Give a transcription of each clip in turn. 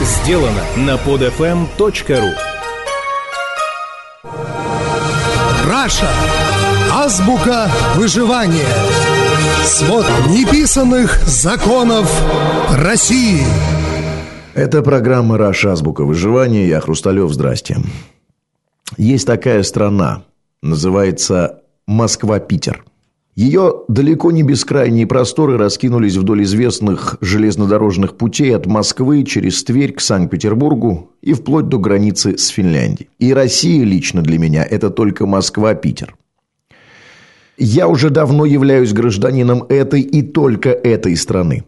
сделано на podfm.ru Раша. Азбука выживания. Свод неписанных законов России. Это программа «Раша. Азбука выживания». Я Хрусталев. Здрасте. Есть такая страна. Называется Москва-Питер. Ее далеко не бескрайние просторы раскинулись вдоль известных железнодорожных путей от Москвы через Тверь к Санкт-Петербургу и вплоть до границы с Финляндией. И Россия лично для меня – это только Москва-Питер. Я уже давно являюсь гражданином этой и только этой страны.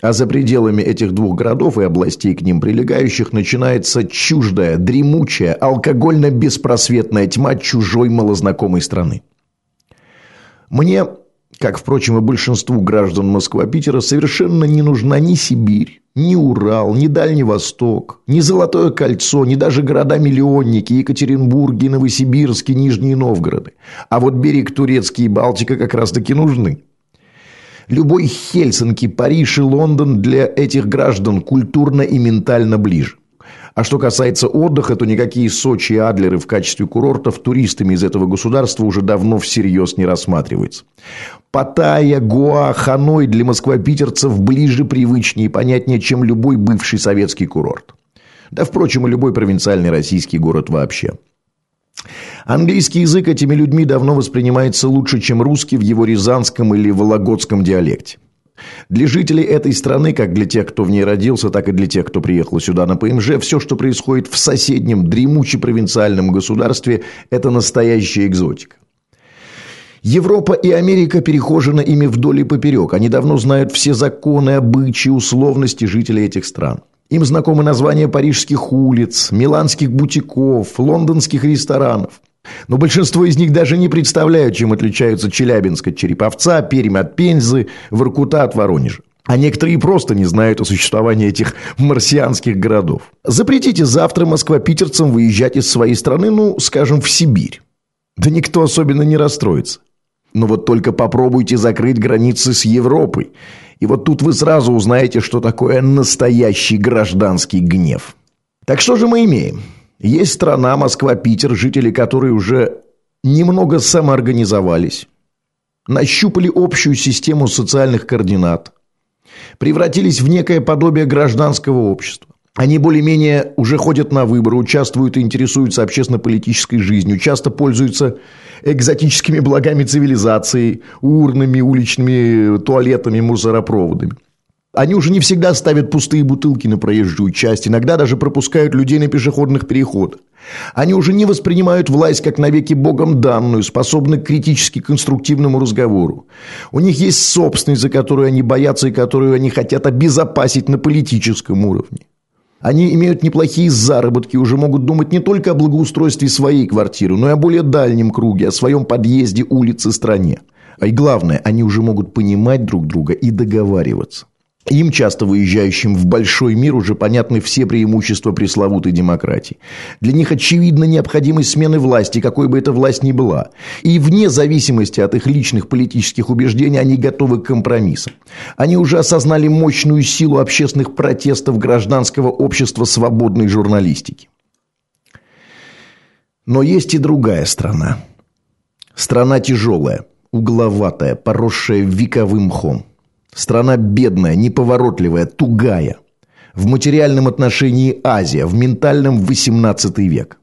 А за пределами этих двух городов и областей к ним прилегающих начинается чуждая, дремучая, алкогольно-беспросветная тьма чужой малознакомой страны. Мне, как, впрочем, и большинству граждан Москва-Питера, совершенно не нужна ни Сибирь, ни Урал, ни Дальний Восток, ни Золотое кольцо, ни даже города-миллионники Екатеринбурги, Новосибирск Нижние Новгороды. А вот берег Турецкий и Балтика как раз-таки нужны. Любой Хельсинки, Париж и Лондон для этих граждан культурно и ментально ближе. А что касается отдыха, то никакие Сочи и Адлеры в качестве курортов туристами из этого государства уже давно всерьез не рассматривается. Паттайя, Гоа, Ханой для москвопитерцев ближе, привычнее и понятнее, чем любой бывший советский курорт. Да, впрочем, и любой провинциальный российский город вообще. Английский язык этими людьми давно воспринимается лучше, чем русский в его рязанском или вологодском диалекте. Для жителей этой страны, как для тех, кто в ней родился, так и для тех, кто приехал сюда на ПМЖ, все, что происходит в соседнем дремуче-провинциальном государстве, это настоящая экзотика. Европа и Америка перехожены ими вдоль и поперек. Они давно знают все законы, обычаи, условности жителей этих стран. Им знакомы названия парижских улиц, миланских бутиков, лондонских ресторанов. Но большинство из них даже не представляют, чем отличаются Челябинск от Череповца, Пермь от Пензы, Воркута от Воронежа. А некоторые просто не знают о существовании этих марсианских городов. Запретите завтра москва-питерцам выезжать из своей страны, ну, скажем, в Сибирь. Да никто особенно не расстроится. Но вот только попробуйте закрыть границы с Европой. И вот тут вы сразу узнаете, что такое настоящий гражданский гнев. Так что же мы имеем? Есть страна Москва-Питер, жители которой уже немного самоорганизовались, нащупали общую систему социальных координат, превратились в некое подобие гражданского общества. Они более-менее уже ходят на выборы, участвуют и интересуются общественно-политической жизнью, часто пользуются экзотическими благами цивилизации, урнами, уличными туалетами, мусоропроводами. Они уже не всегда ставят пустые бутылки на проезжую часть, иногда даже пропускают людей на пешеходных переходах. Они уже не воспринимают власть как навеки богом данную, способны к критически конструктивному разговору. У них есть собственность, за которую они боятся и которую они хотят обезопасить на политическом уровне. Они имеют неплохие заработки, уже могут думать не только о благоустройстве своей квартиры, но и о более дальнем круге, о своем подъезде, улице, стране. А и главное, они уже могут понимать друг друга и договариваться. Им, часто выезжающим в большой мир, уже понятны все преимущества пресловутой демократии. Для них очевидна необходимость смены власти, какой бы эта власть ни была. И вне зависимости от их личных политических убеждений они готовы к компромиссам. Они уже осознали мощную силу общественных протестов гражданского общества свободной журналистики. Но есть и другая страна. Страна тяжелая, угловатая, поросшая вековым мхом. Страна бедная, неповоротливая, тугая. В материальном отношении Азия, в ментальном 18 век.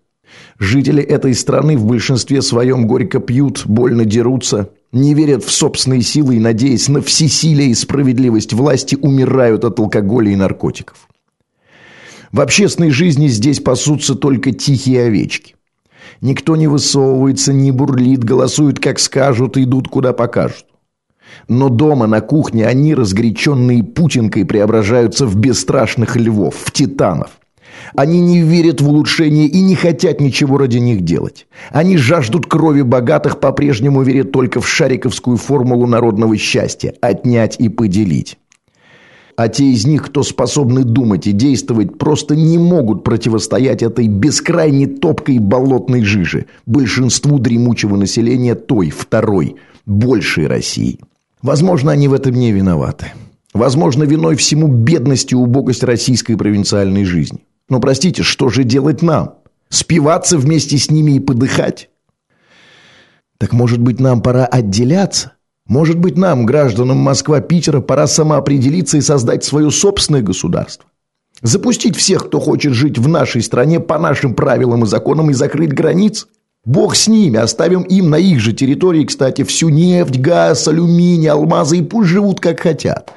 Жители этой страны в большинстве своем горько пьют, больно дерутся, не верят в собственные силы и, надеясь на всесилие и справедливость власти, умирают от алкоголя и наркотиков. В общественной жизни здесь пасутся только тихие овечки. Никто не высовывается, не бурлит, голосуют как скажут, идут куда покажут. Но дома на кухне они, разгоряченные Путинкой, преображаются в бесстрашных львов, в титанов. Они не верят в улучшение и не хотят ничего ради них делать. Они жаждут крови богатых, по-прежнему верят только в шариковскую формулу народного счастья – отнять и поделить. А те из них, кто способны думать и действовать, просто не могут противостоять этой бескрайней топкой болотной жиже, большинству дремучего населения той, второй, большей России. Возможно, они в этом не виноваты. Возможно, виной всему бедность и убогость российской провинциальной жизни. Но, простите, что же делать нам? Спиваться вместе с ними и подыхать? Так, может быть, нам пора отделяться? Может быть, нам, гражданам Москва-Питера, пора самоопределиться и создать свое собственное государство? Запустить всех, кто хочет жить в нашей стране по нашим правилам и законам и закрыть границы? Бог с ними, оставим им на их же территории, кстати, всю нефть, газ, алюминий, алмазы и пусть живут как хотят.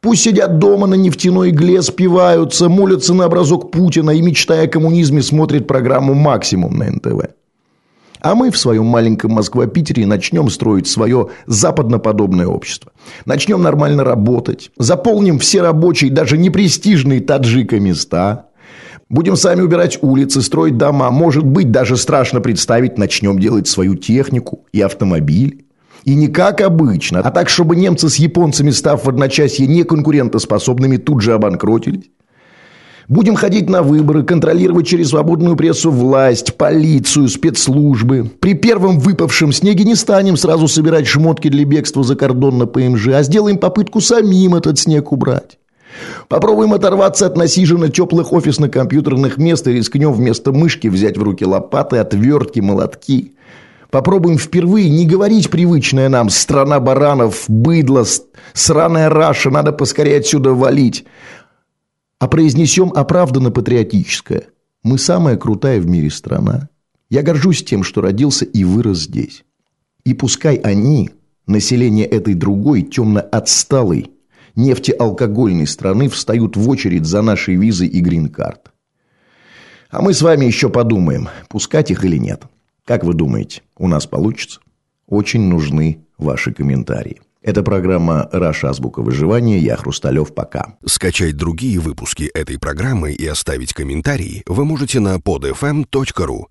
Пусть сидят дома на нефтяной игле, спиваются, молятся на образок Путина и, мечтая о коммунизме, смотрят программу «Максимум» на НТВ. А мы в своем маленьком Москва-Питере начнем строить свое западноподобное общество. Начнем нормально работать. Заполним все рабочие, даже непрестижные таджика места. Будем сами убирать улицы, строить дома. Может быть, даже страшно представить, начнем делать свою технику и автомобиль. И не как обычно, а так, чтобы немцы с японцами, став в одночасье неконкурентоспособными, тут же обанкротились. Будем ходить на выборы, контролировать через свободную прессу власть, полицию, спецслужбы. При первом выпавшем снеге не станем сразу собирать шмотки для бегства за кордон на ПМЖ, а сделаем попытку самим этот снег убрать. Попробуем оторваться от насиженно теплых офисно-компьютерных мест и рискнем вместо мышки взять в руки лопаты, отвертки, молотки. Попробуем впервые не говорить привычное нам «страна баранов», «быдло», «сраная Раша», «надо поскорее отсюда валить», а произнесем оправданно патриотическое. Мы самая крутая в мире страна. Я горжусь тем, что родился и вырос здесь. И пускай они, население этой другой, темно-отсталой, нефтеалкогольной страны, встают в очередь за нашей визой и грин-карт. А мы с вами еще подумаем, пускать их или нет. Как вы думаете, у нас получится? Очень нужны ваши комментарии. Это программа «Раша. Азбука выживания». Я Хрусталев. Пока. Скачать другие выпуски этой программы и оставить комментарии вы можете на podfm.ru.